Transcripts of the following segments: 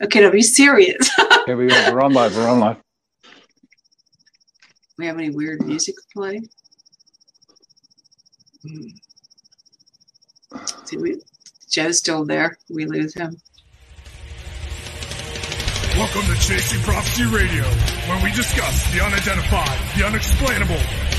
Okay, now be serious. Here we go. We're on live. We're on live. we have any weird music to play? Hmm. See, we, Joe's still there. We lose him. Welcome to Chasing Prophecy Radio, where we discuss the unidentified, the unexplainable,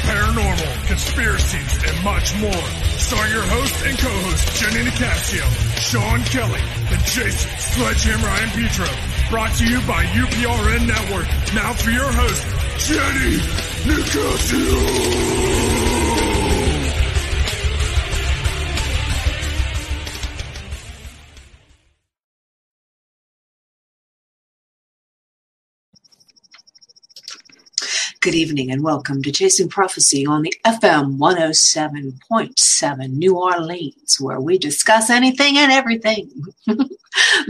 paranormal, conspiracies, and much more. Starring your host and co-host Jenny Nicasio, Sean Kelly, and Jason Sledgehammer Ryan Petro. Brought to you by UPRN Network. Now for your host, Jenny Nicasio. Good evening and welcome to Chasing Prophecy on the FM 107.7 New Orleans, where we discuss anything and everything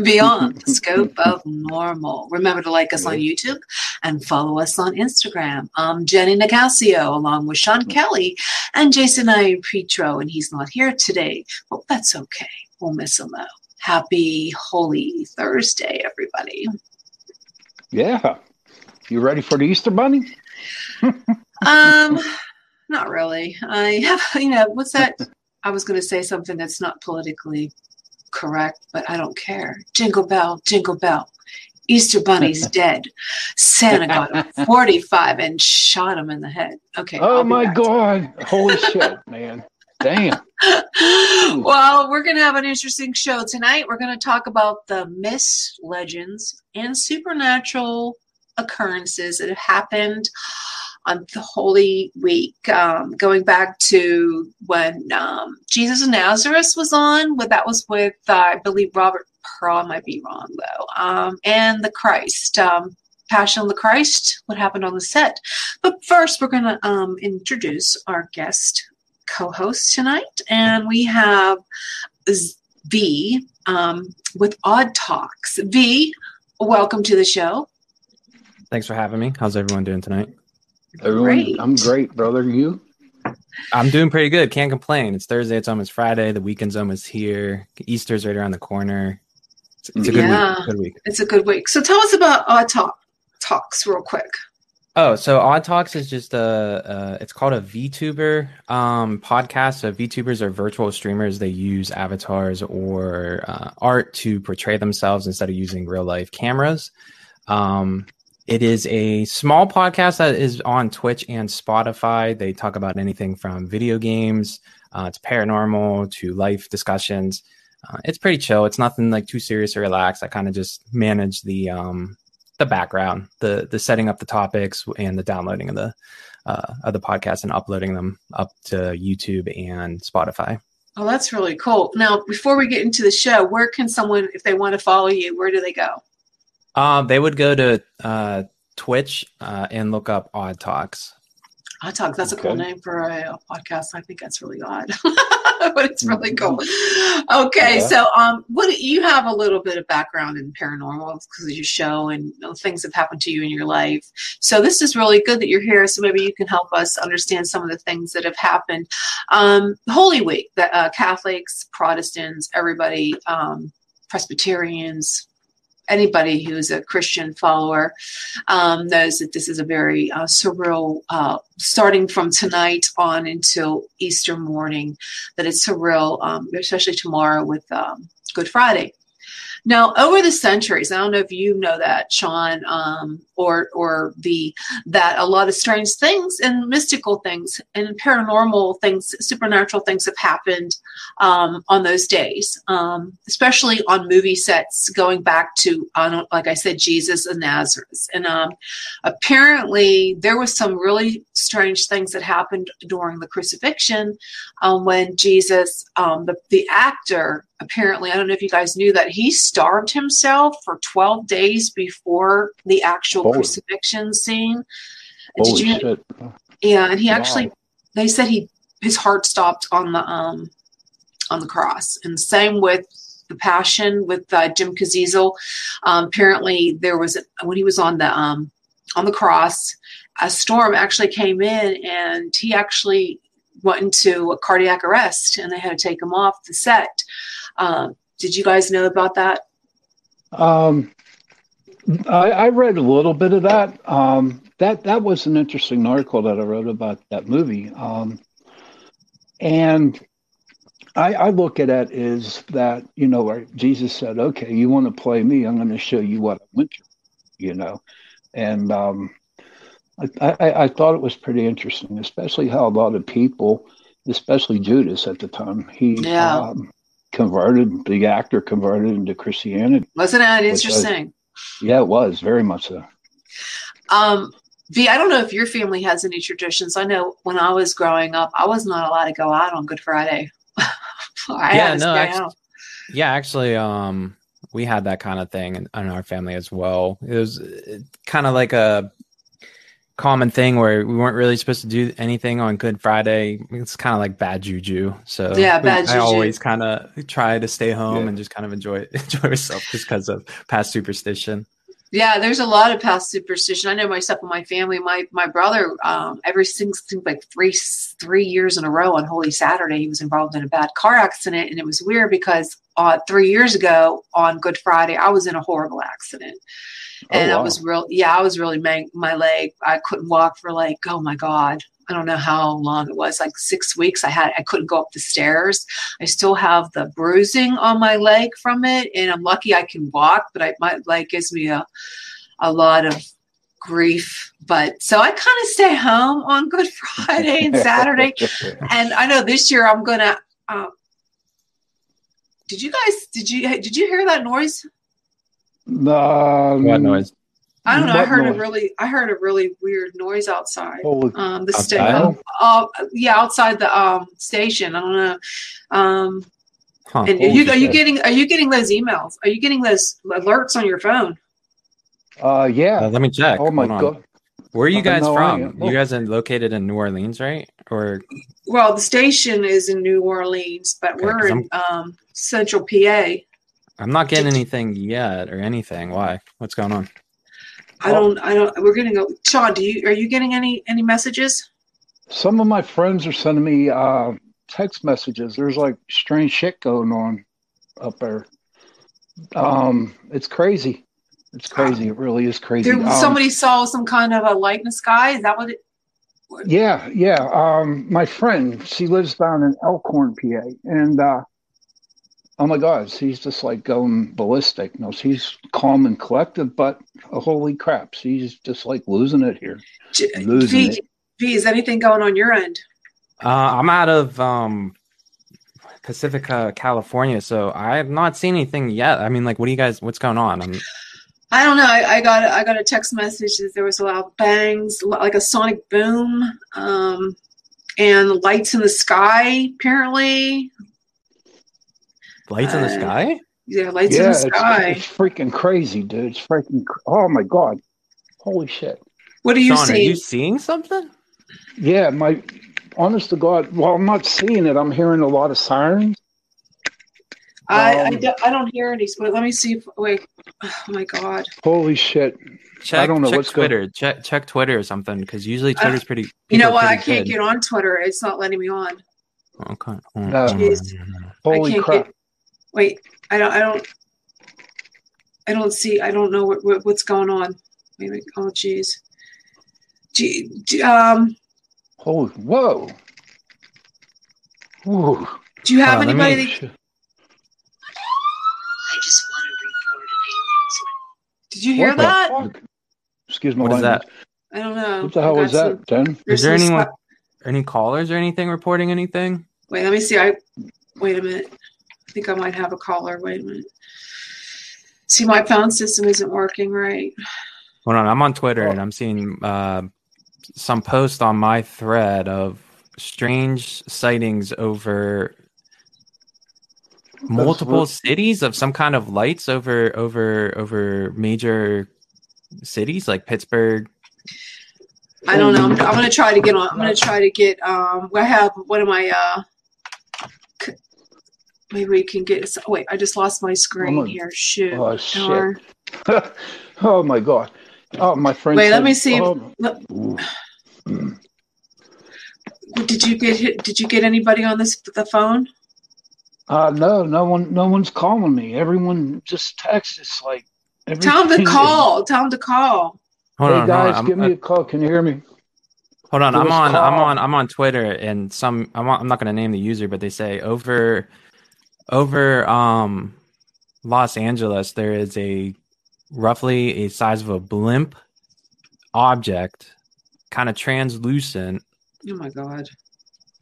beyond the scope of normal. Remember to like us on YouTube and follow us on Instagram. I'm Jenny Nicasio along with Sean Kelly and Jason I. Petro, and he's not here today, but that's okay. We'll miss him though. Happy Holy Thursday, everybody. Yeah. You ready for the Easter Bunny? um, not really. I have, you know, what's that? I was going to say something that's not politically correct, but I don't care. Jingle bell, jingle bell. Easter Bunny's dead. Santa got him 45 and shot him in the head. Okay. Oh my God. Holy shit, man. Damn. well, we're going to have an interesting show tonight. We're going to talk about the myths, legends, and supernatural occurrences that have happened on the Holy Week, um, going back to when um, Jesus of Nazareth was on. Well, that was with, uh, I believe, Robert Pearl. I might be wrong though, um, and the Christ. Um, Passion of the Christ, what happened on the set. But first, we're going to um, introduce our guest co host tonight. And we have V um, with Odd Talks. V, welcome to the show. Thanks for having me. How's everyone doing tonight? Everyone, great. I'm great, brother. You? I'm doing pretty good. Can't complain. It's Thursday. It's almost Friday. The weekend's almost here. Easter's right around the corner. It's, it's a good yeah, week. Good week. It's a good week. So tell us about Odd Talk Talks real quick. Oh, so Odd Talks is just a, uh, it's called a VTuber um, podcast. So VTubers are virtual streamers. They use avatars or uh, art to portray themselves instead of using real life cameras. Um, it is a small podcast that is on Twitch and Spotify. They talk about anything from video games uh, to paranormal to life discussions. Uh, it's pretty chill. It's nothing like too serious or relaxed. I kind of just manage the um, the background, the the setting up the topics and the downloading of the uh, of the podcast and uploading them up to YouTube and Spotify. Oh, that's really cool. Now, before we get into the show, where can someone, if they want to follow you, where do they go? Um, they would go to uh, Twitch uh, and look up Odd Talks. Odd Talks. That's okay. a cool name for a, podcast. I think that's really odd, but it's really cool. Okay, yeah. so um, what you have a little bit of background in paranormal because of your show and you know, things have happened to you in your life. So this is really good that you're here. So maybe you can help us understand some of the things that have happened. Um, Holy Week, that uh, Catholics, Protestants, everybody, um, Presbyterians, anybody who's a Christian follower um, knows that this is a very uh, surreal, uh, starting from tonight on until Easter morning, that it's surreal, um, especially tomorrow with um, Good Friday. Now, over the centuries, I don't know if you know that, Sean, um, or or the that a lot of strange things and mystical things and paranormal things, supernatural things have happened um, on those days, um, especially on movie sets going back to, uh, like I said, Jesus of Nazareth. And um, apparently, there was some really strange things that happened during the crucifixion um, when Jesus, um, the, the actor, apparently, I don't know if you guys knew that he starved himself for 12 days before the actual Holy. crucifixion scene. Holy Did you? Shit. Yeah, and he wow. actually, they said he his heart stopped on the um on the cross, and same with the Passion with uh, Jim Caviezel. Um, apparently, there was when he was on the um on the cross, a storm actually came in, and he actually went into a cardiac arrest, and they had to take him off the set. Um, did you guys know about that? Um, I, I read a little bit of that. Um, that that was an interesting article that I wrote about that movie. Um, and I, I look at it as that, you know, where Jesus said, okay, you want to play me, I'm going to show you what I went through, you know. And um, I, I, I thought it was pretty interesting, especially how a lot of people, especially Judas at the time, he Yeah. um, converted, the actor converted into Christianity. Wasn't that Which I- interesting? Yeah, it was very much so. Um, V, I don't know if your family has any traditions. I know when I was growing up, I was not allowed to go out on Good Friday. I Yeah, had to no, stay actu- out. Yeah, actually, um, we had that kind of thing in, in our family as well. It was kind of like a common thing where we weren't really supposed to do anything on Good Friday. It's kind of like bad juju. So Yeah, we- bad I juju. always kind of try to stay home Yeah. and just kind of enjoy enjoy myself just because of past superstition. Yeah, there's a lot of past superstition. I know myself and my family. My my brother, um, every single like three three years in a row on Holy Saturday, he was involved in a bad car accident, and it was weird because uh, three years ago on Good Friday, I was in a horrible accident, and Oh, I was real. Yeah, I was really my leg. I couldn't walk for like oh my god. I don't know how long it was, like six weeks. I had I couldn't go up the stairs. I still have the bruising on my leg from it, and I'm lucky I can walk, but I my leg gives me a a lot of grief. But so I kind of stay home on Good Friday and Saturday, and I know this year I'm gonna. Um, did you guys? Did you did you hear that noise? um, What noise? I don't know. I What heard a really I heard a really weird noise outside. Holy Um, the station. Uh, yeah, outside the um station. I don't know. Um, Huh. and Holy you are you shit. getting are you getting those emails? Are you getting those alerts on your phone? Uh, yeah. Uh, let me check. oh my god. Where are you Uh, guys from? am- You guys are located in New Orleans, right? Or Well, the station is in New Orleans, but Okay, we're in um, Central PA. I'm not getting anything yet or anything. Why? What's going on? I don't. I don't. We're getting a Sean. Do you are you getting any any messages? Some of my friends are sending me uh, text messages. There's like strange shit going on up there. Um, it's crazy. It's crazy. It really is crazy. There, Um, somebody saw some kind of a light in the sky. Is that what it? Yeah, yeah. Um, my friend, she lives down in Elkhorn, PA, and uh, oh my God, she's just like going ballistic. No, she's calm and collected, but uh, holy crap, she's just like losing it here. J- Losing V, it. V, is anything going on your end? Uh, I'm out of um, Pacifica, California, so I have not seen anything yet. I mean, like, what do you guys? What's going on? I'm, I don't know. I, I got I got a text message that there was a loud bangs, like a sonic boom, um, and lights in the sky. Apparently, lights in the Uh, sky. yeah, lights yeah, in the sky. it's freaking crazy, dude. It's freaking. Oh my God, holy shit. what are you Sean, are seeing? you seeing something? Yeah, my honest to God. Well, I'm not seeing it. I'm hearing a lot of sirens. I, I, um, don't, I don't hear any. Wait, let me see. If, wait. Oh my god. Holy shit. Check, don't know check what's going- Twitter. Check check Twitter or something because usually Uh, Twitter's pretty. You know people what? I can't good. get on Twitter. It's not letting me on. Okay. No. Holy crap. get- Wait. I don't. I don't. I don't see. I don't know what, what what's going on. Maybe. Oh, jeez. Gee, d- um. Holy. Whoa. Ooh. Do you have Hold anybody? me- that, Shit. I just want to report an alien. Did you hear What that? fuck? Excuse me. What is that? I don't know. What the hell I was that, Den? there's Is there anyone, spa- any callers or anything reporting anything? Wait, let me see. I wait a minute. I think I might have a caller. Wait a minute. See, my phone system isn't working right. Hold on, I'm on Twitter and I'm seeing uh, some post on my thread of strange sightings over multiple cities of some kind of lights over over over major cities like Pittsburgh. I don't know. I'm, I'm gonna try to get on. I'm gonna try to get. Um, I have one of my. Uh, c- maybe we can get. Wait, I just lost my screen on. here. Shoot. Oh, shit. Darn. oh my god. Oh, my friend. Wait, let me see. oh, Did you get hit? Did you get anybody on this the phone? Uh, no, no one, no one's calling me. Everyone just texts. It's like Tell him to call. Tell him to call. Hold hey on, guys, hold on. give me a call. Can you hear me? Hold on, Give I'm on. Call. I'm on. I'm on Twitter, and some. I'm, I'm not going to name the user, but they say over, over um, Los Angeles, there is a roughly a size of a blimp object, kind of translucent. Oh my god!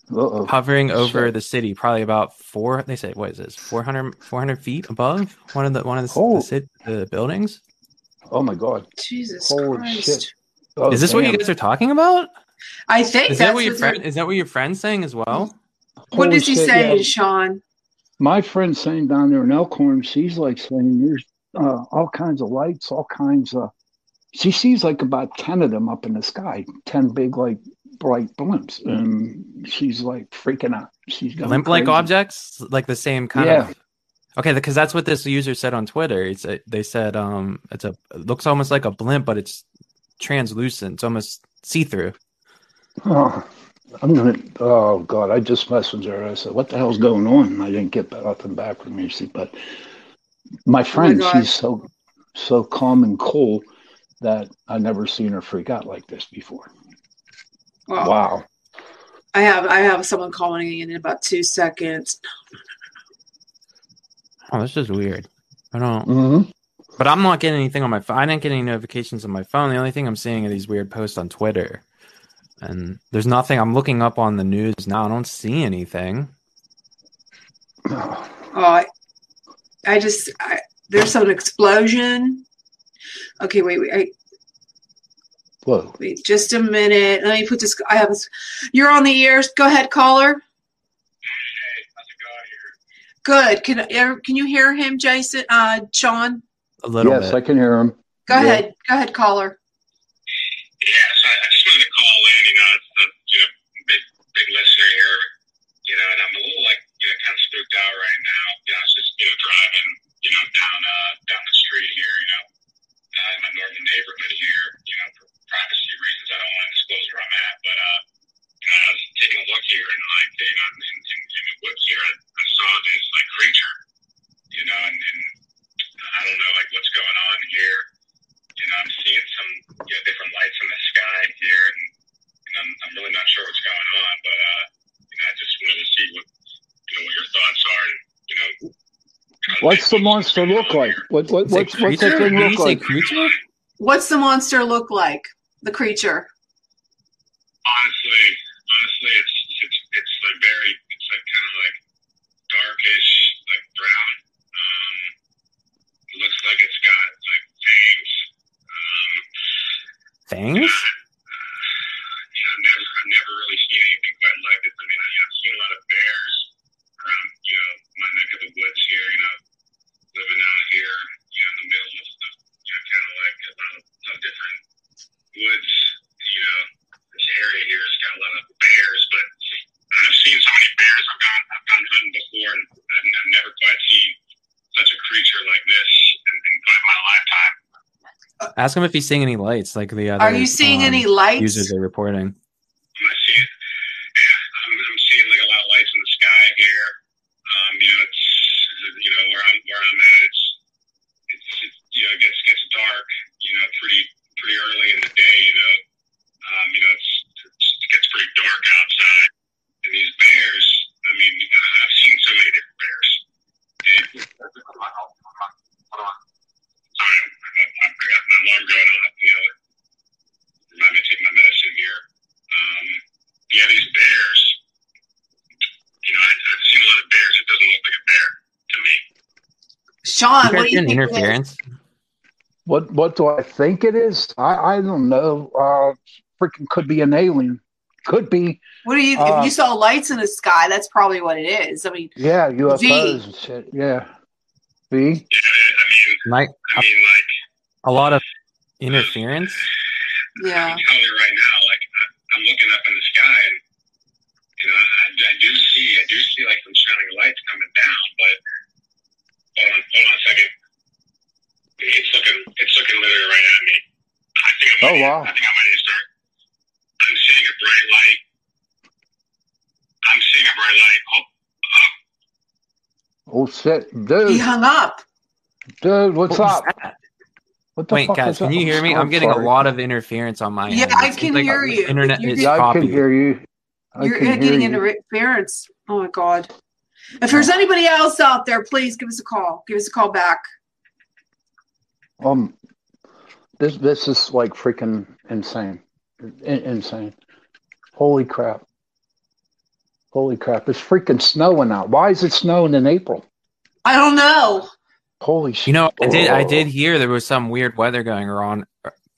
Uh-oh. hovering over Shit. the city, probably about four. They say what is this? 400, 400 feet above one of the one of the, oh. the, the buildings. Oh my god! Jesus Holy Christ! Shit. Oh, is this damn. what you guys are talking about? I think is that what your friend is that what your friend's saying as well? What does he shit, say, yeah. Sean? My friend's saying down there in Elkhorn, she's like saying there's uh, all kinds of lights, all kinds of. She sees like about ten of them up in the sky, ten big like bright blimps, and she's like freaking out. She's blimp like objects, like the same kind yeah. of. Okay, because that's what this user said on Twitter. It's a, they said um it's a it looks almost like a blimp, but it's translucent. It's almost see through. Oh, I'm gonna. Oh God, I just messaged her. I said, "What the hell's going on?" And I didn't get nothing back from her. But my friend, oh my she's so so calm and cool that I never seen her freak out like this before. Wow. wow. I have I have someone calling in in about two seconds. Oh, this is weird. I don't. Mm-hmm. But I'm not getting anything on my phone. I didn't get any notifications on my phone. The only thing I'm seeing are these weird posts on Twitter. And there's nothing. I'm looking up on the news now. I don't see anything. Oh, I, I just I, there's some explosion. Okay, wait, wait. I, Whoa. Wait just a minute. Let me put this. I have this. You're on the ears. Go ahead, caller. Good. Can can you hear him, Jason? Uh, Sean. A little. Yes, bit. I can hear him. Go yeah. ahead. Go ahead, caller. Yes, I, I just wanted to call in. You know, it's a you know big big listener here. You know, and I'm a little like you know kind of spooked out right now. You know, I was just you know driving you know down uh down the street here. You know, uh, in my northern neighborhood here. You know, for privacy reasons, I don't want to disclose where I'm at, but uh, I was taking a look here and like you know in, in, in the woods here, I, I saw this like creature. You know, and, and I don't know like what's going on here. You know, I'm seeing some you know, different lights in the sky here, and, and I'm, I'm really not sure what's going on. But uh, you know, I just wanted to see what you know what your thoughts are. And, you know, what's the monster look like? What what what's, what's the thing look like? Creature? What's the monster look like? The creature. Honestly, honestly, it's it's it's like very it's like kind of like darkish, like brown. Um, it looks like it's got like fangs Fangs? Yeah, I've never, I've never really seen anything quite like this. I mean, I, have seen a lot of bears around, you know, my neck of the woods here, you know, living out here, you know, in the middle of, the, you know, kind of like a lot of, of different woods, you know, this area here has got a lot of bears, but I've seen so many bears. I've gone, I've gone hunting before, and I've, I've never quite seen such a creature like this in, in my lifetime. Ask him if he's seeing any lights, like the other. Are you seeing um, any lights? Users are reporting. I'm seeing, yeah, I'm, I'm seeing like a lot of lights in the sky here. Um, you know, it's you know where I'm where I'm at. It's it's, it's you know it gets gets dark. You know, pretty pretty early in the day. You know, um, you know it's, it's it gets pretty dark outside. And these bears, I mean, I've seen so many different bears. And, sorry, I got my alarm going off. You know, remind me to take my medicine here. Um, yeah, these bears. You know, I, I've seen a lot of bears. It doesn't look like a bear to me. Sean, what do you think? Interference. What What do I think it is? I I don't know. Uh, freaking could be an alien. Could be. What do you? Uh, if you saw lights in the sky, that's probably what it is. I mean, yeah, UFOs v. and shit. Yeah. V. Yeah, I mean, like, I mean, like a lot of interference. Yeah. I'm telling you right now, like I'm looking up in the sky, and you know, I, I do see, I do see like some shining lights coming down, but hold on, hold on a second. It's looking, it's looking literally right at me. I think I'm. Oh wow. I think I might need to start. I'm seeing a bright light. I'm seeing a bright light. Oh, oh. oh shit, dude! He hung up. Dude, what's what up? What the Wait, fuck guys, is can that? you hear me? I'm getting sorry. a lot of interference on my Yeah, end. I can like hear you. Internet You're is getting- Yeah, I can hear you. I You're getting you. interference. Oh my god! If there's anybody else out there, please give us a call. Give us a call back. Um, this this is like freaking insane, In- insane. Holy crap! Holy crap! It's freaking snowing out. Why is it snowing in April? I don't know. Holy shit! You know, I did. I did hear there was some weird weather going around.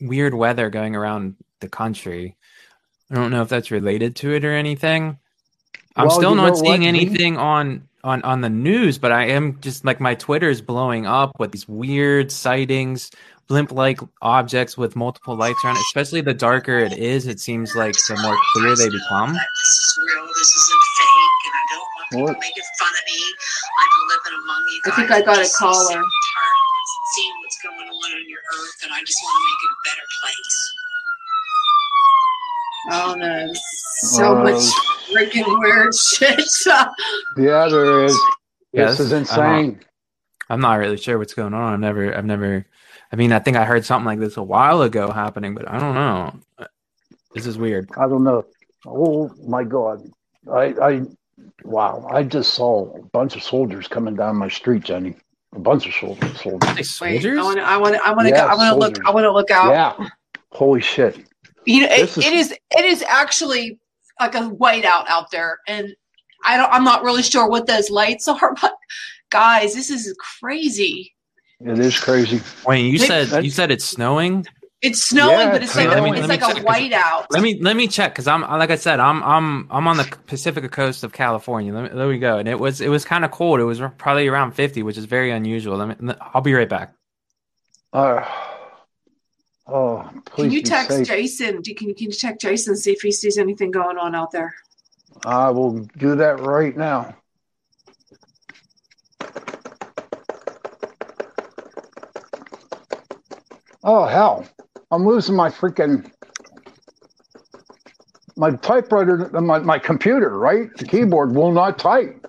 Weird weather going around the country. I don't know if that's related to it or anything. I'm Well, still not seeing what, Gene? anything on on on the news, but I am just like my Twitter is blowing up with these weird sightings, blimp-like objects with multiple lights around. it. Especially the darker it is, it seems like the more clear they become. This is real. This isn't fake, and I don't want people What? making fun of me. I've been living among you I think I got a just so caller. sick tired of seeing what's going on on your earth, and I just want to make it a better place. Oh no, so Uh, much freaking weird shit. Yeah, there is. Yes, this is I know. insane. I'm not really sure what's going on. I've never, I've never. I mean, I think I heard something like this a while ago happening, but I don't know. This is weird. I don't know. Oh my god! I I wow! I just saw a bunch of soldiers coming down my street, Jenny. A bunch of soldiers. soldiers. Are Wait, soldiers? I want to. I want to. I want to Yeah, go. I want to look. I want to look out. Yeah. Holy shit! You know, it, This is- it is. It is actually like a whiteout out there, and I don't. I'm not really sure what those lights are, but guys, this is crazy. It is crazy. Wait, you They- said you said it's snowing. It's snowing, Yeah, but it's it's like snowing. a, it's like me a whiteout. Let me let me check because I'm like I said I'm I'm I'm on the Pacific coast of California. Let me, there we go. And it was it was kind of cold. It was probably around 50, which is very unusual. Let me. I'll be right back. Uh, oh, please Can you text safe. Jason? Do- Can you, can you text Jason and see if he sees anything going on out there? I will do that right now. Oh hell! I'm losing my freaking my typewriter, my my computer. Right, the keyboard will not type.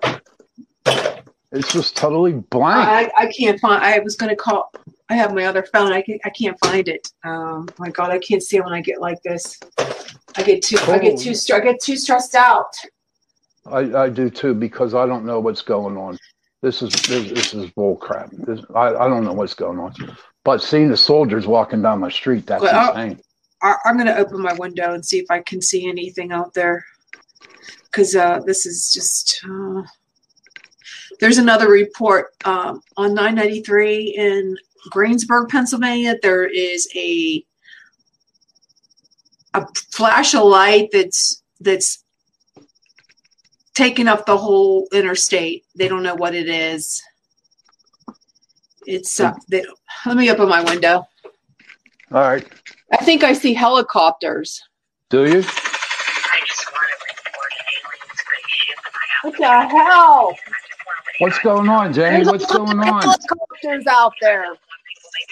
It's just totally blank. I, I can't find. I was going to call. I have my other phone. I can, I can't find it. Um, my God, I can't see it when I get like this. I get too. I get too. I get too stressed out. I, I do too because I don't know what's going on. This is this, this is bull crap. This, I, I don't know what's going on. But seeing the soldiers walking down my street, that's Well, insane. I, I'm going to open my window and see if I can see anything out there. Because uh, this is just. Uh, there's another report um, on 993 in Greensburg, Pennsylvania. There is a a flash of light that's that's taking up the whole interstate. They don't know what it is. It's uh, they, let me open my window. All right. I think I see helicopters. Do you? I just want to report an alien spaceship, and I have What the hell? What's going on, Jenny? What's going on? helicopters out there.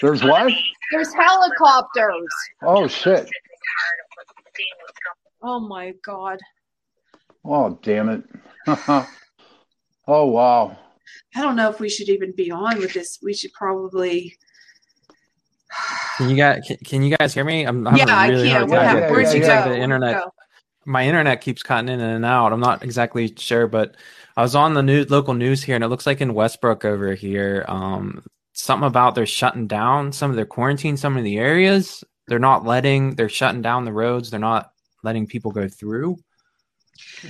There's what? There's helicopters. Oh shit! Oh my god. Oh damn it! oh wow! I don't know if we should even be on with this. We should probably. Can you guys can, can you guys hear me? I'm having yeah, really I can. hard What. Yeah, happened? yeah, Where'd yeah, you yeah. go? The internet go? my internet keeps cutting in and out. I'm not exactly sure, but I was on the news, local news here, and it looks like in Westbrook over here, um, something about they're shutting down some of their quarantine, some of the areas. They're not letting. They're shutting down the roads. They're not letting people go through.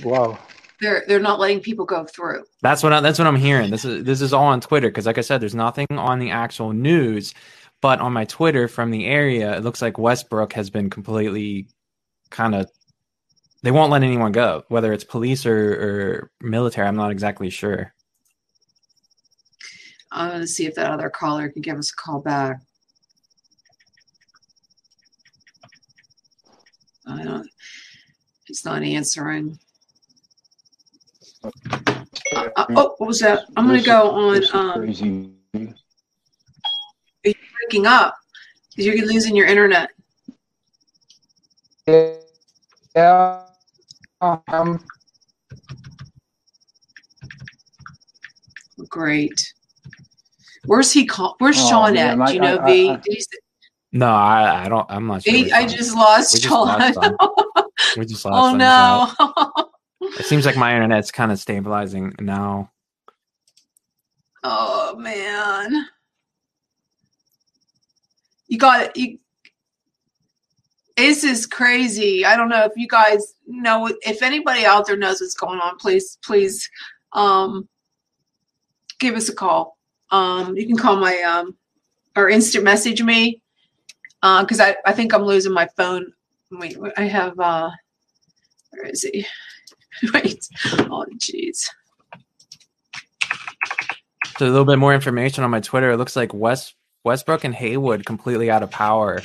Wow! They're they're not letting people go through. That's what I, that's what I'm hearing. This is this is all on Twitter because, like I said, there's nothing on the actual news, but on my Twitter from the area, it looks like Westbrook has been completely kind of. They won't let anyone go, whether it's police or, or military. I'm not exactly sure. I'm going to see if that other caller can give us a call back. I don't. It's not answering. Uh, uh, oh, what was that? I'm going to go on this is um, crazy. breaking up because you're losing your internet. Yeah. Um. Great. Where's he call? Where's Oh, Sean man, at? I- Do you know I- V? I- Did he, No, I, I don't. I'm not sure. He- I just lost We just John. lost them. we just lost oh no. It seems like my internet's kind of stabilizing now. oh man. You got it. You, this is crazy. I don't know if you guys know if anybody out there knows what's going on, please, please um give us a call. Um you can call my um or instant message me. Uh because I, I think I'm losing my phone. Wait, I have uh where is he? Wait. Oh jeez. So a little bit more information on my Twitter. It looks like West Westbrook and Haywood completely out of power.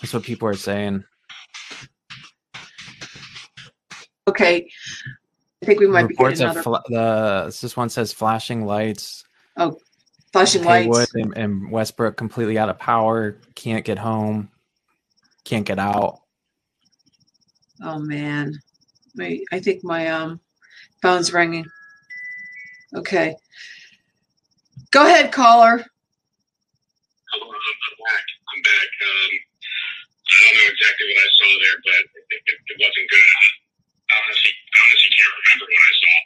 That's what people are saying. Okay. I think we might be Reports of another fla- the this one says flashing lights. Oh, flashing Haywood lights. and, and Westbrook completely out of power. Can't get home. Can't get out. Oh man. Wait, I think my um phone's ringing. Okay. Go ahead, caller. Hello, I'm back. I'm back. Um, I don't know exactly what I saw there, but it, it, it wasn't good. I honestly, I honestly can't remember what I saw.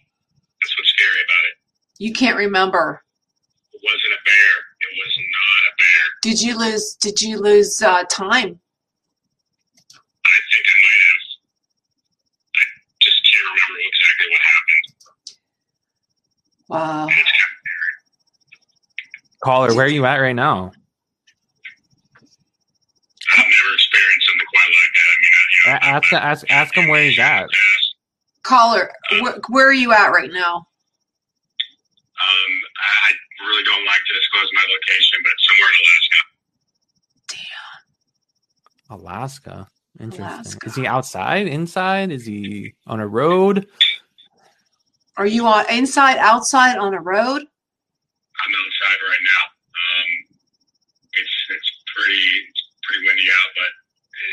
That's what's scary about it. You can't remember. It wasn't a bear. It was not a bear. Did you lose did you lose uh time? I think I might have. I just can't remember exactly what happened. Wow. And it's kind of Caller, where are you at right now? I've never experienced something quite like that. I mean, you know, A- Ask ask ask him where he's at. Caller, wh- where are you at right now? Um, I really don't like to disclose my location, but it's somewhere in Alaska. Damn. Alaska. Interesting. Alaska. Is he outside? Inside? Is he on a road? Are you on inside, outside, on a road? I'm outside right now. Um, it's it's pretty it's pretty windy out, but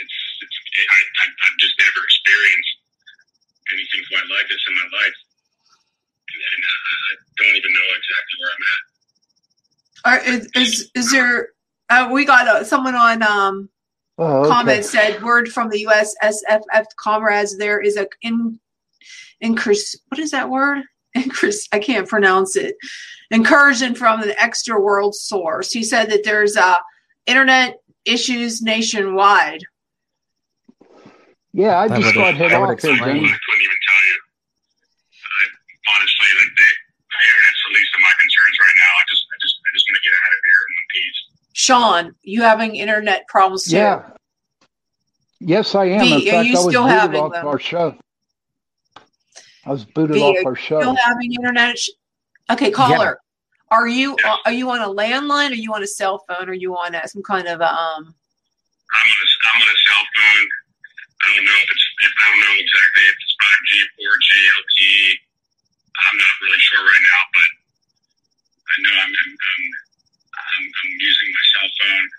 it's it's it, I, I I've just never experienced anything quite like this in my life, and, and I, I don't even know exactly where I'm at. Are, is, is is there? Uh, we got uh, someone on um, Oh, okay. comment said word from the U.S. SFF comrades. There is a in increase. What is that word? Increase. I can't pronounce it. Incursion from an extra world source. He said that there's uh, internet issues nationwide. Yeah, I That just would- got hit that would off here, explain. I Jimmy. couldn't even tell you. I, honestly, like the, the internet's the least of my concerns right now. I just I just I just want to get out of here in one piece. Sean, you having internet problems too? Yeah. Yes, I am. V, In are you I was still booted having off them? our show. I was booted V, off our show. Still having internet? Sh- okay, caller. Are you are you on a landline? Are you on a cell phone? Are you on a, some kind of a, um? I'm on a I'm on a cell phone. I don't know if it's if I don't know exactly if it's 5G, 4G, LTE. I'm not really sure right now, but I know I'm I'm, I'm, I'm, I'm using my cell phone.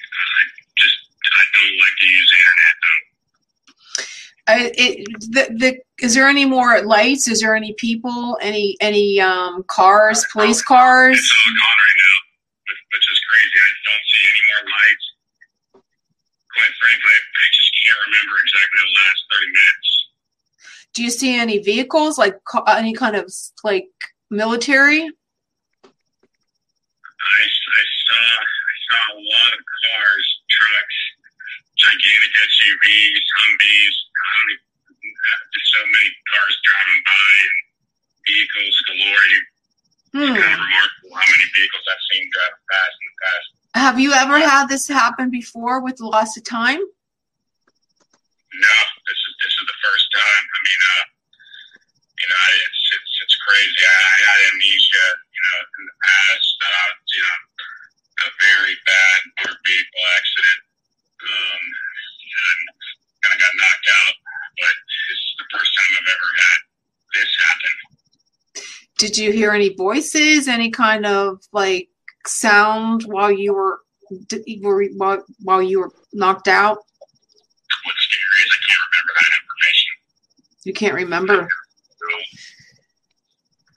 I just I don't like to use the internet. Though. I, it, the, the, is there any more lights? Is there any people? Any any um cars? Police cars? It's all gone right now, which, which is crazy. I don't see any more lights. Quite frankly, I, I just can't remember exactly the last 30 minutes. Do you see any vehicles? Like any kind of like military? I, I saw I saw a lot of cars, trucks, gigantic SUVs, Humvees. I don't even, just so many cars driving by and vehicles galore. You, It's Hmm. kind of remarkable how many vehicles I've seen drive past in the past. Have you ever had this happen before with loss of time? No, this is this is the first time. I mean, uh, you know, it's it's it's crazy. I, I had amnesia, you know, in the past. Uh, you know, a very bad motor vehicle accident. Um, you know, kind of got knocked out, but this is the first time I've ever had this happen. Did you hear any voices? Any kind of like sound while you were while, while you were knocked out? What's scary is I can't remember that information. You can't remember. So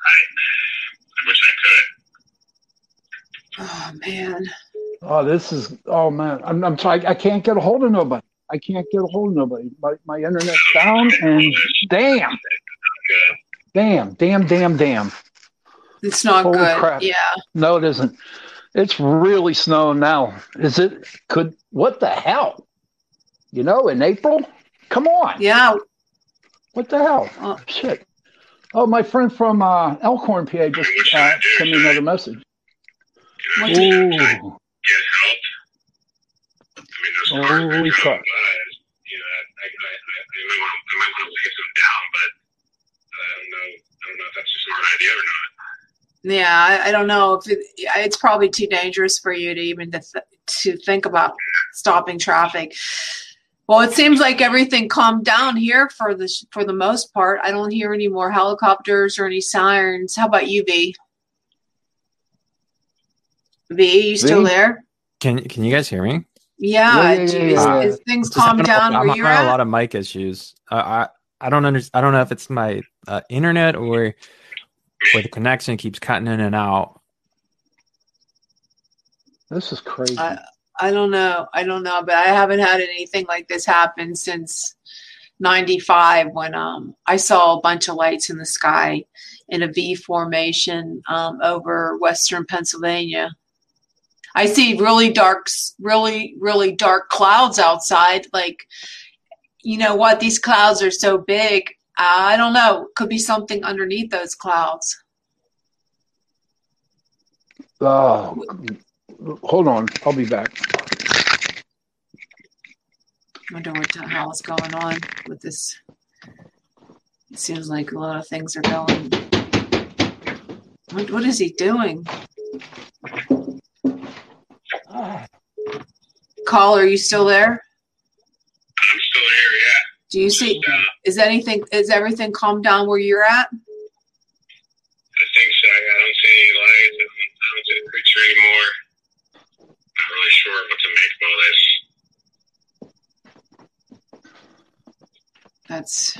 I, I wish I could. Oh man. Oh, this is. Oh man, I'm. I'm trying. I can't get a hold of nobody. I can't get a hold of nobody. My my internet's down, and damn, Good. Damn, damn, damn, damn. It's not Holy good. crap. Yeah. No, it isn't. It's really snowing now. Is it? Could what the hell? You know, in April. Come on. Yeah. What the hell? Uh, Shit. Oh, my friend from uh, Elkhorn, PA, just uh, sent me another message. Ooh. Get help. I mean, Holy crap. but, you know, I, I, I, I, I might want to, I might want to lay some down, but I don't know. I don't know if that's a smart idea or not. Yeah, I, I don't know if it, it's probably too dangerous for you to even to, th- to think about stopping traffic. Well, it seems like everything calmed down here for the for the most part. I don't hear any more helicopters or any sirens. How about you, V? V, you still V? there? Can can you guys hear me? Yeah, Yeah, yeah, do- yeah, is, is things Just calmed having a- down I'm you're having a lot of mic issues. Uh, I I don't under, I don't know if it's my uh, internet or where the connection keeps cutting in and out. This is crazy. I, I don't know. I don't know, but I haven't had anything like this happen since 95 when um I saw a bunch of lights in the sky in a V formation um, over western Pennsylvania. I see really dark, really, really dark clouds outside. Like, you know what? These clouds are so big. I don't know. Could be something underneath those clouds. oh, hold on. I'll be back. I wonder what the hell is going on with this. It seems like a lot of things are going. What, what is he doing? Call, are you still there? I'm still here, yeah. Do you see? Uh, Is anything? Is everything calmed down where you're at? I think so. I don't see any lights. I don't, I don't see the picture anymore. Not really sure what to make of all this. That's.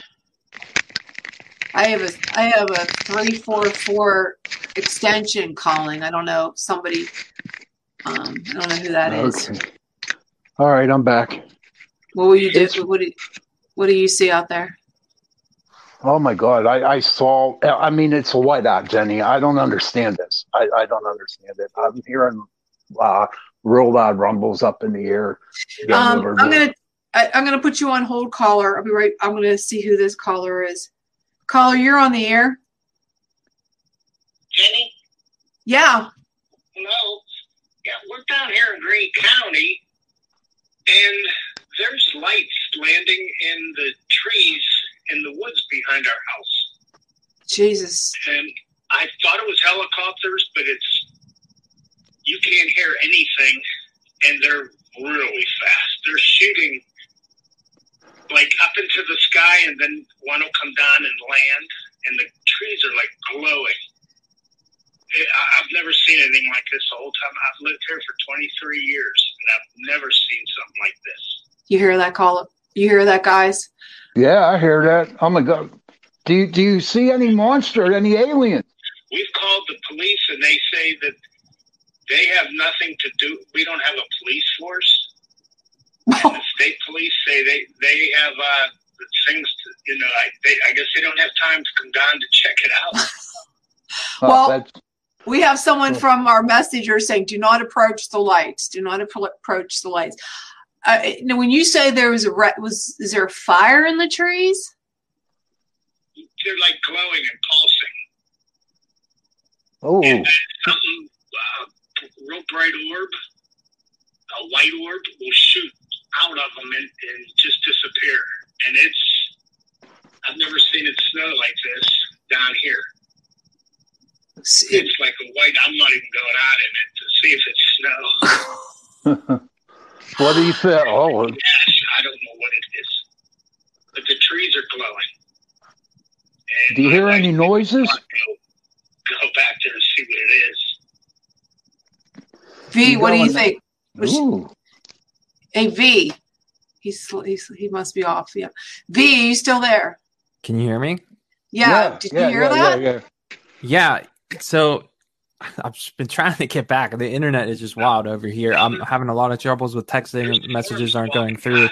I have a I have a three four four extension calling. I don't know somebody. Um, I don't know who that is. Okay. All right, I'm back. What will you do? What do What do you see out there? Oh my God, I, I saw. I mean, it's a whiteout, Jenny. I don't understand this. I, I don't understand it. I'm hearing uh, real loud rumbles up in the air. Um, I'm gonna I, I'm gonna put you on hold, caller. I'll be right. I'm gonna see who this caller is. Caller, you're on the air. Jenny? Yeah. Hello? Yeah, we're down here in Greene County, and there's lights landing in the trees in the woods behind our house. Jesus. And I thought it was helicopters, but it's you can't hear anything, and they're really fast. They're shooting like up into the sky, and then one will come down and land, and the trees are like glowing. It, I- I've never seen anything like this the whole time. I've lived here for 23 years, and I've never seen something like this. You hear that caller? You hear that, guys? yeah, I hear that. Oh my God. Do you, do you see any monster, any alien? We've called the police, and they say that they have nothing to do. We don't have a police force. And the state police say they they have uh, things. To, you know, I, they, I guess they don't have time to come down to check it out. Oh, Well- that's, We have someone from our messenger saying, "Do not approach the lights. Do not appro- approach the lights." Uh, now, when you say there was a re- was is there a fire in the trees? They're like glowing and pulsing. oh, And then something, uh, real bright orb, a white orb, will shoot out of them and, and just disappear. And it's, I've never seen it snow like this down here. S- It's like a white, I'm not even going out in it to see if it's snow. what do you feel? Oh, Gosh, I don't know what it is. But the trees are glowing. And do you hear any noises? Go, go back there and see what it is. V, You what do you think? Ooh. Hey V, he's, he's he must be off. Yeah, V, you still there? Can you hear me? Yeah. Did you hear yeah, that? Yeah, yeah. Yeah. So I've been trying to get back. The internet is just wild over here. I'm having a lot of troubles with texting. Messages aren't going through.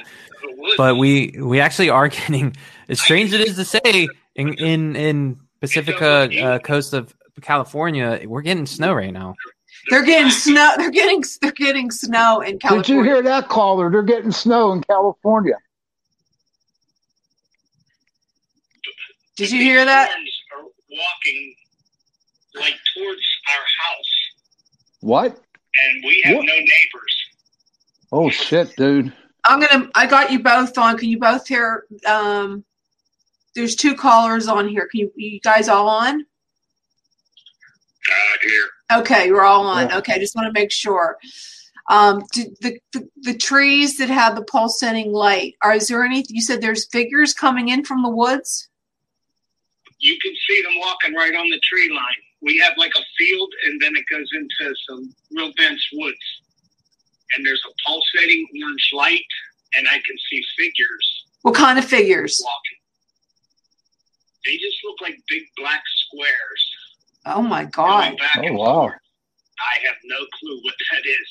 But we we actually are getting. As strange it is to say, in in in Pacifica uh, coast of California, we're getting snow right now. They're getting snow. They're getting they're getting snow in California. Did you hear that caller? They're getting snow in California. Did you hear that? Are walking like towards our house, What? and we have What? no neighbors. Oh shit, dude. I'm gonna. I got you both on. Can you both hear? Um, there's two callers on here. Can you, you guys all on? Uh, I hear. Okay, you're all on. Yeah. Okay, just want to make sure. Um, do, the, the the trees that have the pulsating light. Are is there any? You said there's figures coming in from the woods. You can see them walking right on the tree line. We have like a field, and then it goes into some real dense woods. And there's a pulsating orange light, and I can see figures What kind of figures? walking. They just look like big black squares. Oh my god, back Oh, wow. forth. I have no clue what that is.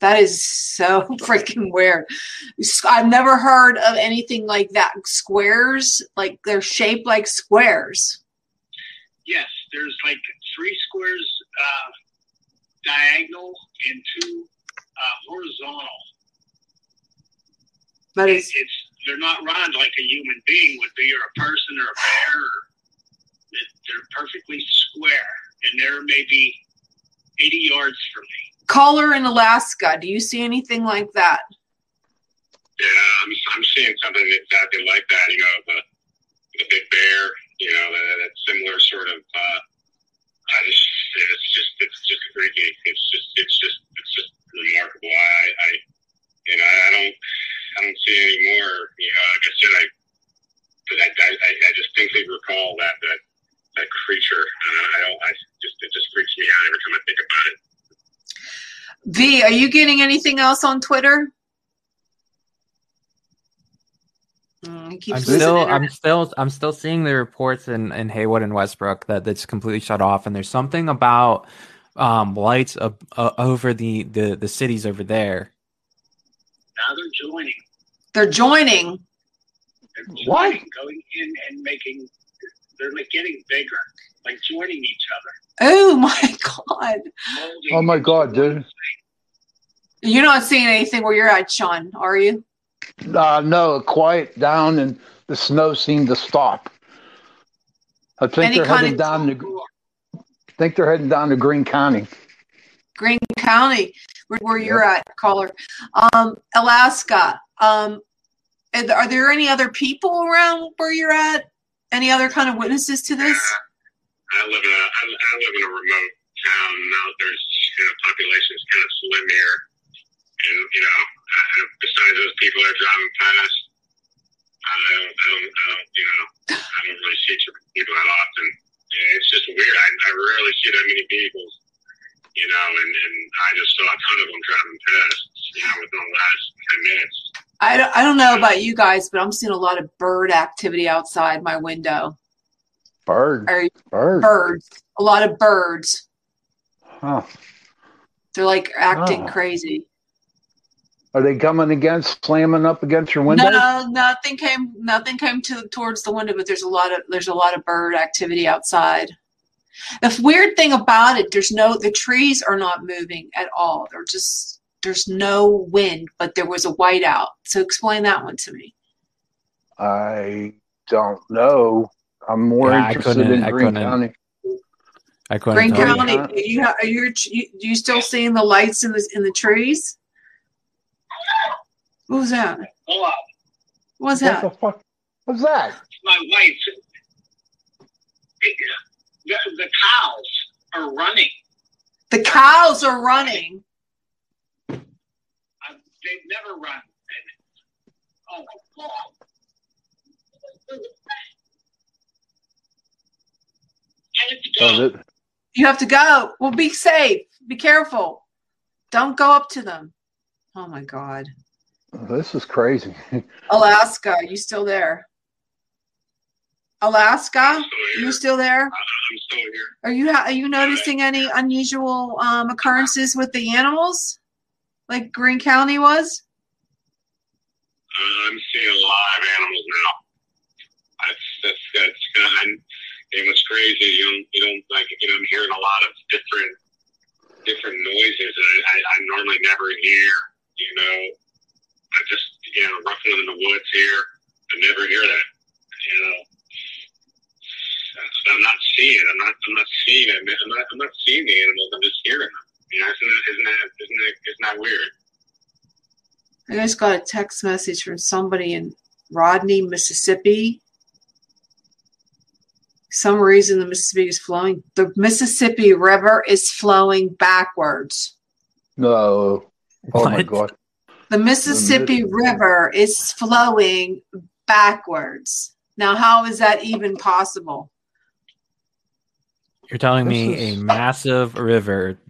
that is so freaking weird. I've never heard of anything like that. Squares, like they're shaped like squares. Yes, there's like three squares uh, diagonal and two uh, horizontal. That It's, it's they're not round like a human being would be, or a person, or a bear. Or, they're perfectly square, and they're maybe 80 yards from me. caller in Alaska. Do you see anything like that? Yeah, I'm, I'm seeing something exactly like that. You know, the the big bear. You know, that, that similar sort of. Uh, I just, it's just, it's just freaky. It's just, it's just, it's just remarkable. I, I, you know, I don't, I don't see any more. You know, like I said, I, I, I, I I distinctly recall that that that creature. Uh, I don't. I just, it just freaks me out every time I think about it. V, are you getting anything else on Twitter? Mm, I'm still. I'm still, I'm still seeing the reports in, in Haywood and Westbrook that it's completely shut off, and there's something about um, lights uh, uh, over the, the the cities over there. Now they're joining. They're joining. They're What? Going in and making. They're like getting bigger, like joining each other. Oh my god. Oh my god, dude. You're not seeing anything where you're at, Sean, are you? Uh, no, quiet down, and the snow seemed to stop. I think Any they're kind heading of- down to. think they're heading down to Greene County. Green County, where, where you're at, caller. Um, Alaska. Um, are there- any other people around where you're at? Any other kind of witnesses to this? I live in a I, I live in a remote town. Now there's you know population is kind of slim here, and you know I, besides those people that are driving past, I don't I don't, I don't you know I don't really see too many people that often. And it's just weird. I, I rarely see that many vehicles, you know, and, and I just saw a ton of them driving past, you know, within the last ten minutes. I don't, I don't know about you guys, but I'm seeing a lot of bird activity outside my window. Bird, Or bird. birds, a lot of birds. Huh. They're like acting Oh. crazy. Are they coming against, slamming up against your window? No, nothing came. Nothing came to towards the window, but there's a lot of there's a lot of bird activity outside. The weird thing about it, there's no the trees are not moving at all. They're just there's no wind, but there was a whiteout. So explain that one to me. I don't know. I'm more Yeah, interested in I Greene couldn't. County. I couldn't Green tell you. County, you are you, you you still seeing the lights in the in the trees? What was that? Hold on. What was What that? the fuck? What's that? my wife. The, the cows are running. The cows are running. Uh, they've never run. Oh my god! Have to go. That- You have to go. Well, be safe. Be careful. Don't go up to them. Oh my God. This is crazy. Alaska, you still there? Alaska. Still here. You still there? I- I'm still here. Are you ha- are you noticing any unusual um, occurrences with the animals, like Green County was? Uh, I'm seeing a lot of animals now. That's that's that's good. And, and what's crazy, you don't you don't like you know I'm hearing a lot of different different noises that I, I, I normally never hear. You know, I just you know ruffling in the woods here. I never hear that. You know, That's- I'm not seeing. I'm not. I'm not seeing. I'm not. I'm not seeing the animals. I'm just hearing them. You know, isn't that isn't that isn't that, isn't that weird? I just got a text message from somebody in Rodney, Mississippi. Some reason the Mississippi is flowing. The Mississippi River is flowing backwards. No. Oh my God. The Mississippi River is flowing backwards. Now, how is that even possible? You're telling me a massive river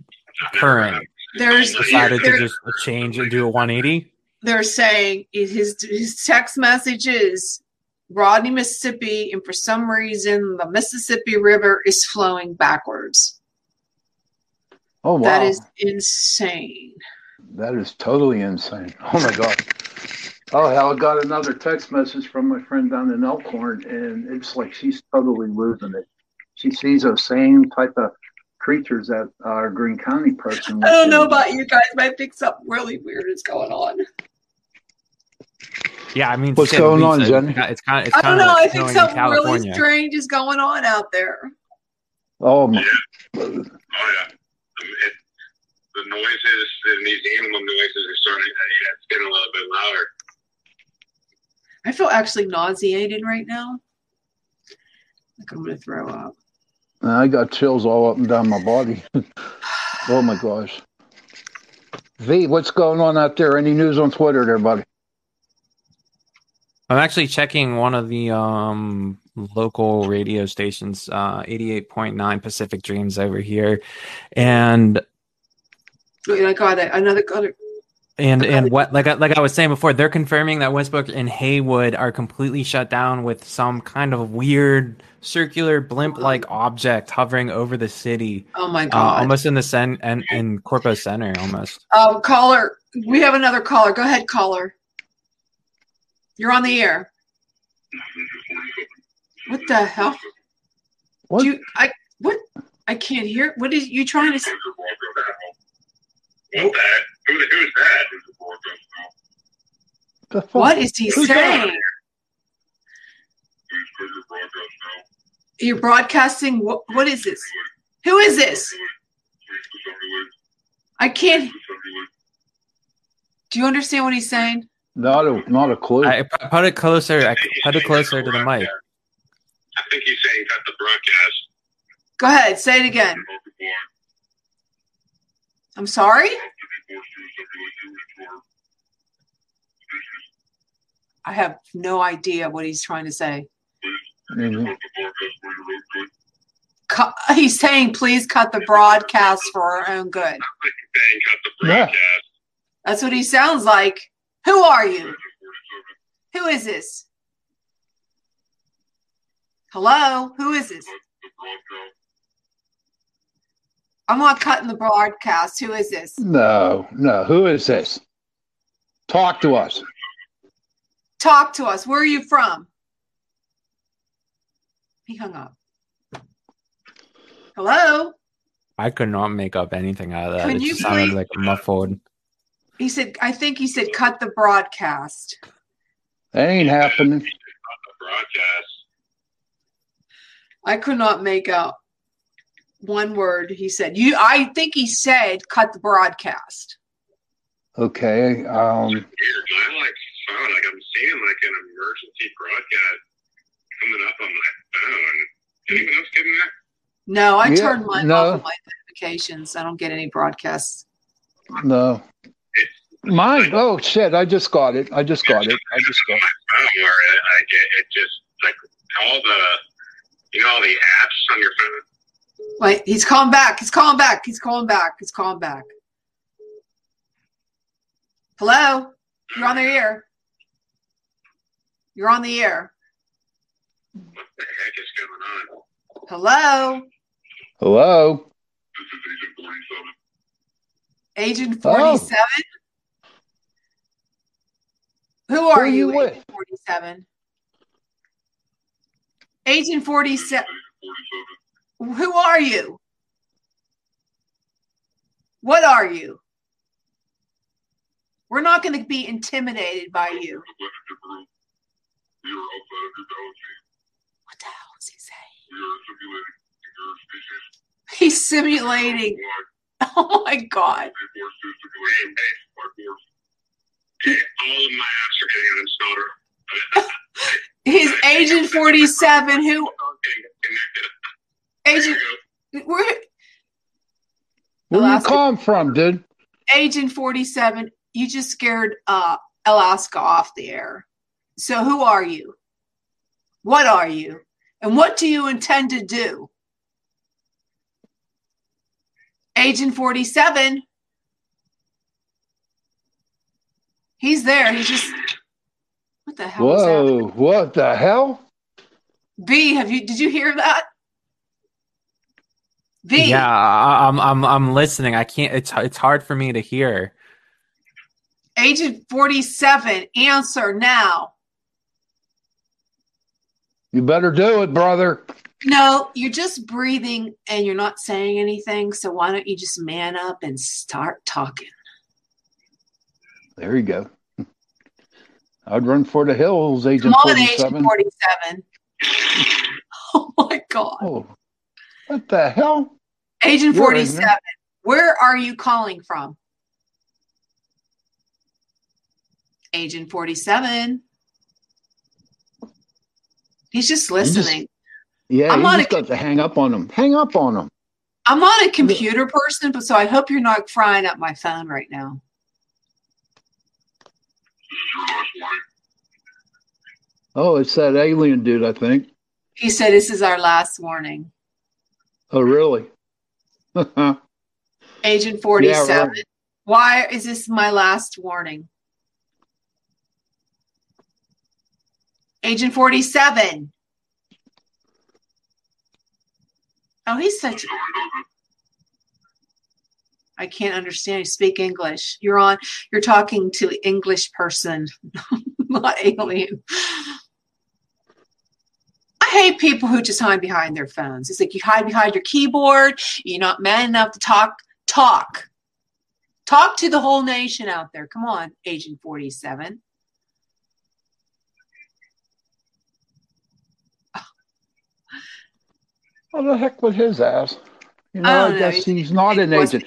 current There's decided to just change and do a 180? they're saying his his text message is Rodney, Mississippi, and for some reason the Mississippi River is flowing backwards. Oh wow. That is insane. That is totally insane. Oh my God. Oh hell, I got another text message from my friend down in Elkhorn, and it's like she's totally losing it. She sees those same type of creatures that our Green County person. I don't know about you guys, but I think something really weird is going on. Yeah, I mean, What's shit, going on, Lisa, Jen? It's kind of, it's I don't kind of know. I think something really strange is going on out there. Oh my. Oh yeah. Um, it, the noises and these animal noises are starting. Uh, yeah, it's getting a little bit louder. I feel actually nauseated right now. Like I'm going to throw up. I got chills all up and down my body. oh my gosh. V, what's going on out there? Any news on Twitter there, buddy? I'm actually checking one of the um, local radio stations, uh, 88.9 Pacific Dreams over here, and Wait, I got it. Another got it. and and what like I, like I was saying before, they're confirming that Westbrook and Haywood are completely shut down with some kind of weird circular blimp-like object hovering over the city, Oh my uh, god. almost in the cen- and in Corpo Center, almost. Um, caller, we have another caller. Go ahead, caller. You're on the air. What the hell? What? Do you, I what? I can't hear. What is you trying to say? What that? Who, who's that? The? What is he Who's that? saying? You're broadcasting. What? What is this? Who is this? I can't. Do you understand what he's saying? Not a not a clue. I pu- put it closer. I put it closer to the mic. I think he's saying cut the broadcast. Go ahead. Say it again. I'm sorry. I have no idea what he's trying to say. Mhm. Cu- He's saying, please cut the broadcast for our own good. Cut Yeah. That's what he sounds like. Who are you? Who is this? Hello? Who is this? I'm not cutting the broadcast. Who is this? No, no. Who is this? Talk to us. Talk to us. Where are you from? He hung up. Hello? I could not make up anything out of that. Can it you just sounded like muffled. He said, I think he said, cut the broadcast. That ain't happening. Cut the broadcast. I could not make out one word he said. You I think he said cut the broadcast. Okay. Um. Weird. I like phone. Like I'm seeing like an emergency broadcast coming up on my phone. Anyone else getting that? No, I Yeah, turned mine no. off of my notifications. I don't get any broadcasts. No. It's, Mine. Oh shit! I just got it. I just got it. I just got. my phone where it, I get it just like all the you know all the apps on your phone. Wait, he's calling back. He's calling back. He's calling back. He's calling back. Hello? You're on the air. You're on the air. What the heck is going on? Hello, Hello. This is Agent 47. Agent 47. Who are are you you, with? Agent 47? Agent 47. Who are you? What are you? We're not going to be intimidated by you. We are outside of your galaxy. What the hell is he saying? We are simulating your species. He's simulating. Oh my God. They forced to simulate by force. Okay, all of my apps are getting uninstalled. He's Agent 47 who Connected. Agent you Where you Alaska. come from, dude? Agent 47, you just scared uh Alaska off the air. So who are you? What are you? And what do you intend to do? Agent 47. He's there. He's just What the hell? Whoa, what the hell? B, have you did you hear that? B. Yeah, I, I'm I'm I'm listening. I can't. It's it's hard for me to hear. Agent 47, answer now. You better do it, brother. No, you're just breathing and you're not saying anything. So why don't you just man up and start talking? There you go. I'd run for the hills, Agent Come on, 47. Agent 47. Oh my God. Oh, what the hell? Agent You're 47, where are you calling from? Agent 47. He's just listening. Yeah, I'm not just a- got to hang up on him. Hang up on him. I'm not a computer person, but so I hope you're not frying up my phone right now. This is your last warning. Oh, it's that alien dude, I think. He said, This is our last warning. Oh, really? Agent 47. right. Why is this my last warning? Agent 47. Oh, he's such. I can't understand. You speak English. You're on. You're talking to English person, not alien. I hate people who just hide behind their phones. It's like you hide behind your keyboard. You're not man enough to talk. Talk. Talk to the whole nation out there. Come on, Agent 47. What the heck with his ass? You know, I I, don't know. guess He's- not an agent.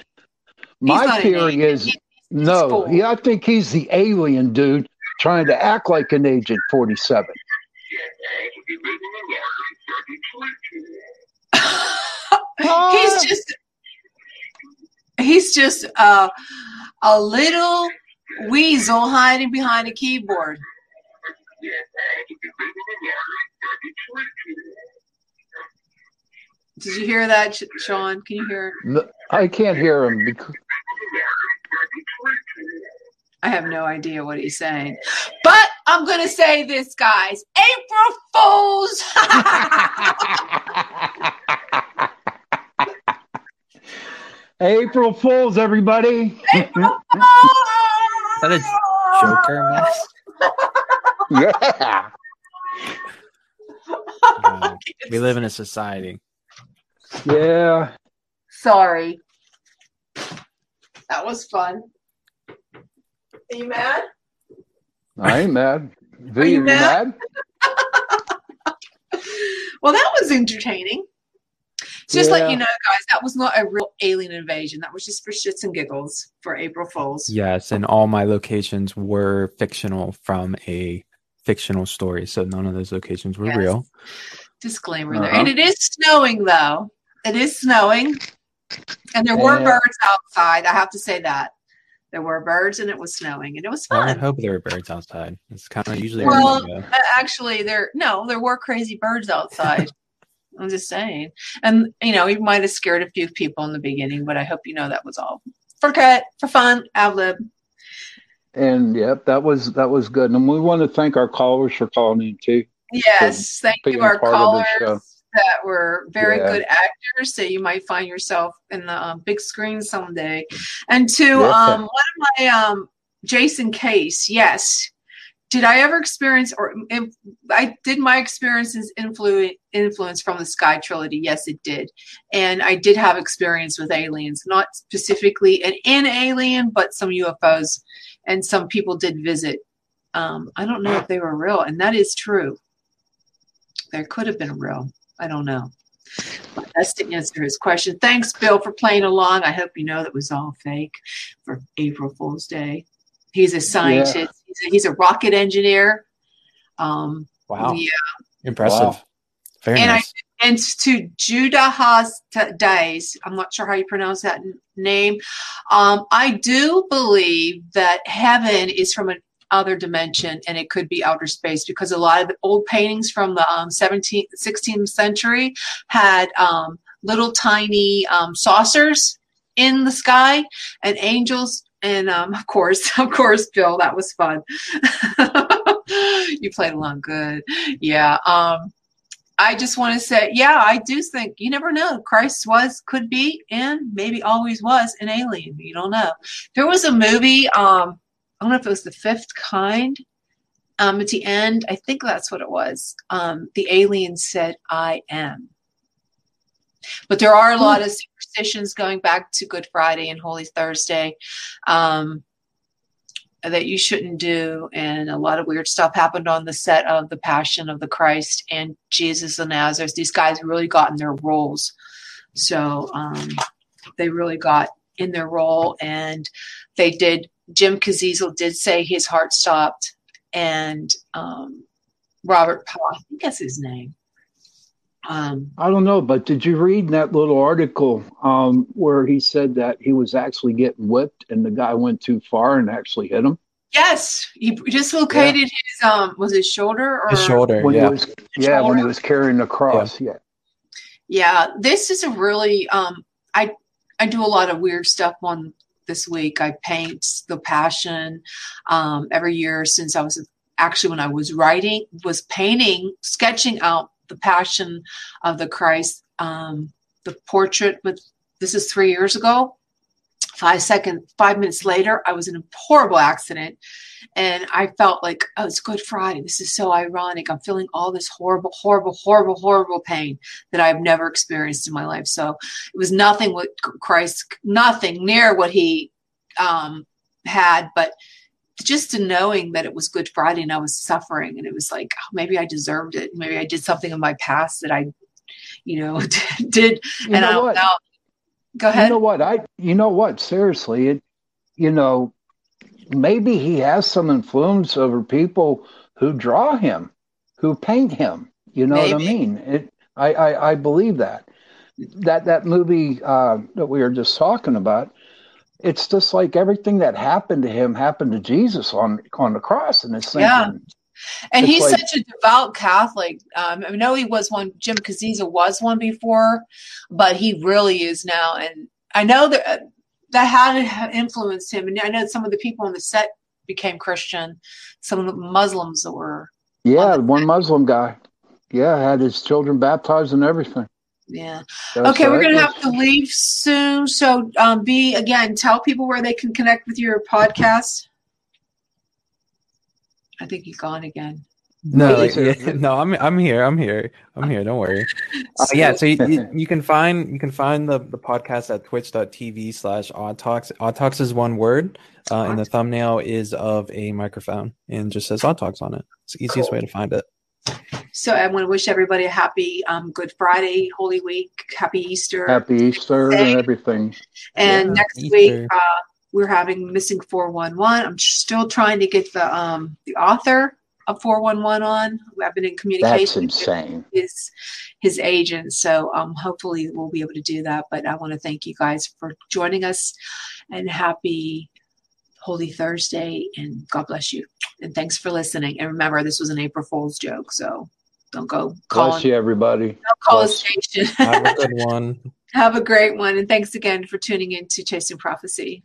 My theory is He- no. Yeah, I think he's the alien dude trying to act like an Agent 47. He's just he's just uh, a little weasel hiding behind a keyboard. Did you hear that, Sean? Can you hear? No, I can't hear him. Because, I have no idea what he's saying, but I'm going to say this, guys. April Fools! April Fools, everybody. April Is that a Joker mask? yeah. Uh, we live in a society. Yeah. Sorry. That was fun. Are you mad? I ain't mad. V, Are you you mad? mad? Well, that was entertaining. Just let you know, guys, that was not a real alien invasion. That was just for shits and giggles for April Fools. Yes, and all my locations were fictional from a fictional story, so none of those locations were Yes. real. Disclaimer there. Uh-huh. And it is snowing, though. It is snowing. And there were Yeah. birds outside. I have to say that. There were birds and it was snowing and it was I would fun. hope there were birds outside. It's kind of usually Well, where we go. Uh, Actually, there no, there were crazy birds outside. I'm just saying, and you know, we might have scared a few people in the beginning, but I hope you know that was all for cut, for fun, ad lib. And yep, that was that was good. And we want to thank our callers for calling in too. Yes, thank you, our callers that were very yeah. good actors. So you might find yourself in the um, big screen someday. And to um, one of my um, Jason Case, yes. Did I ever experience, or I did my experiences influence influence from the Sky trilogy? Yes, it did, and I did have experience with aliens, not specifically an in alien, but some UFOs, and some people did visit. Um, I don't know if they were real, and that is true. There could have been real. I don't know. But that's to answer his question. Thanks, Bill, for playing along. I hope you know that was all fake for April Fool's Day. He's a scientist. Yeah. He's, a, he's, a, rocket engineer. Um, wow. Yeah. Impressive. Wow. Very and nice. I, and to Judah Haas Days, I'm not sure how you pronounce that name. Um, I do believe that heaven is from an other dimension and it could be outer space because a lot of the old paintings from the um, 17th 16th century had um, little tiny um, saucers in the sky and angels and um, of course of course bill that was fun you played along good yeah um, I just want to say, yeah, I do think you never know. Christ was, could be, and maybe always was an alien. You don't know. There was a movie, um, I don't know if it was the fifth kind. Um, at the end, I think that's what it was. Um, the alien said, I am. But there are a lot of superstitions going back to Good Friday and Holy Thursday um, that you shouldn't do. And a lot of weird stuff happened on the set of The Passion of the Christ and Jesus of Nazareth. These guys really got in their roles. So um, they really got in their role and they did Jim Caviezel did say his heart stopped, and um, Robert Powell, I think that's his name. Um, I don't know, but did you read that little article um, where he said that he was actually getting whipped and the guy went too far and actually hit him? Yes, he dislocated yeah. his um was his shoulder or his shoulder. When yeah, was, yeah, shoulder? when he was carrying the cross. Yeah. yeah, yeah. This is a really um I I do a lot of weird stuff on this week. I paint the Passion um, every year since I was actually when I was writing, was painting, sketching out the Passion of the Christ, um, the portrait. With this is three years ago. Five seconds, five minutes later, I was in a horrible accident and I felt like, oh, it's Good Friday. This is so ironic. I'm feeling all this horrible, horrible, horrible, horrible pain that I've never experienced in my life. So it was nothing what Christ, nothing near what he um, had, but just to knowing that it was Good Friday and I was suffering, and it was like, oh, maybe I deserved it. Maybe I did something in my past that I, you know, did. You and I don't know. Go ahead. You know what? I, you know what? Seriously, it, you know, maybe he has some influence over people who draw him, who paint him. You know maybe. what I mean? It, I, I, I believe that. That that movie uh, that we were just talking about, it's just like everything that happened to him happened to Jesus on on the cross, and it's thinking, yeah. And he's like, such a devout Catholic. Um, I know he was one. Jim Caviezel was one before, but he really is now. And I know that that had influenced him. And I know some of the people on the set became Christian. Some of the Muslims that were. Yeah, on one. Muslim guy. Yeah, had his children baptized and everything. Yeah. That's okay, we're gonna have to leave soon. So, um, be again, tell people where they can connect with your podcast. I think you've gone again. No, like, yeah, no, I'm I'm here. I'm here. I'm here. Don't worry. Uh, yeah, so you, you, you, can find you can find the, the podcast at twitch.tv slash odd talks. Odd talks is one word, uh, and the thumbnail is of a microphone and just says odd talks on it. It's the easiest cool. way to find it. So I want to wish everybody a happy um, Good Friday, Holy Week, Happy Easter, Happy Easter, and everything. And yeah, next Easter. week uh, we're having Missing Four One One. I'm still trying to get the um, the author of 411 on. I've been in communication. That's insane. his his agent, so um, hopefully we'll be able to do that. But I want to thank you guys for joining us, and happy Holy Thursday, and God bless you. And thanks for listening. And remember, this was an April Fool's joke, so don't go call. Bless you, everybody. Don't call bless. a station. Have a good one. Have a great one, and thanks again for tuning in to Chasing Prophecy.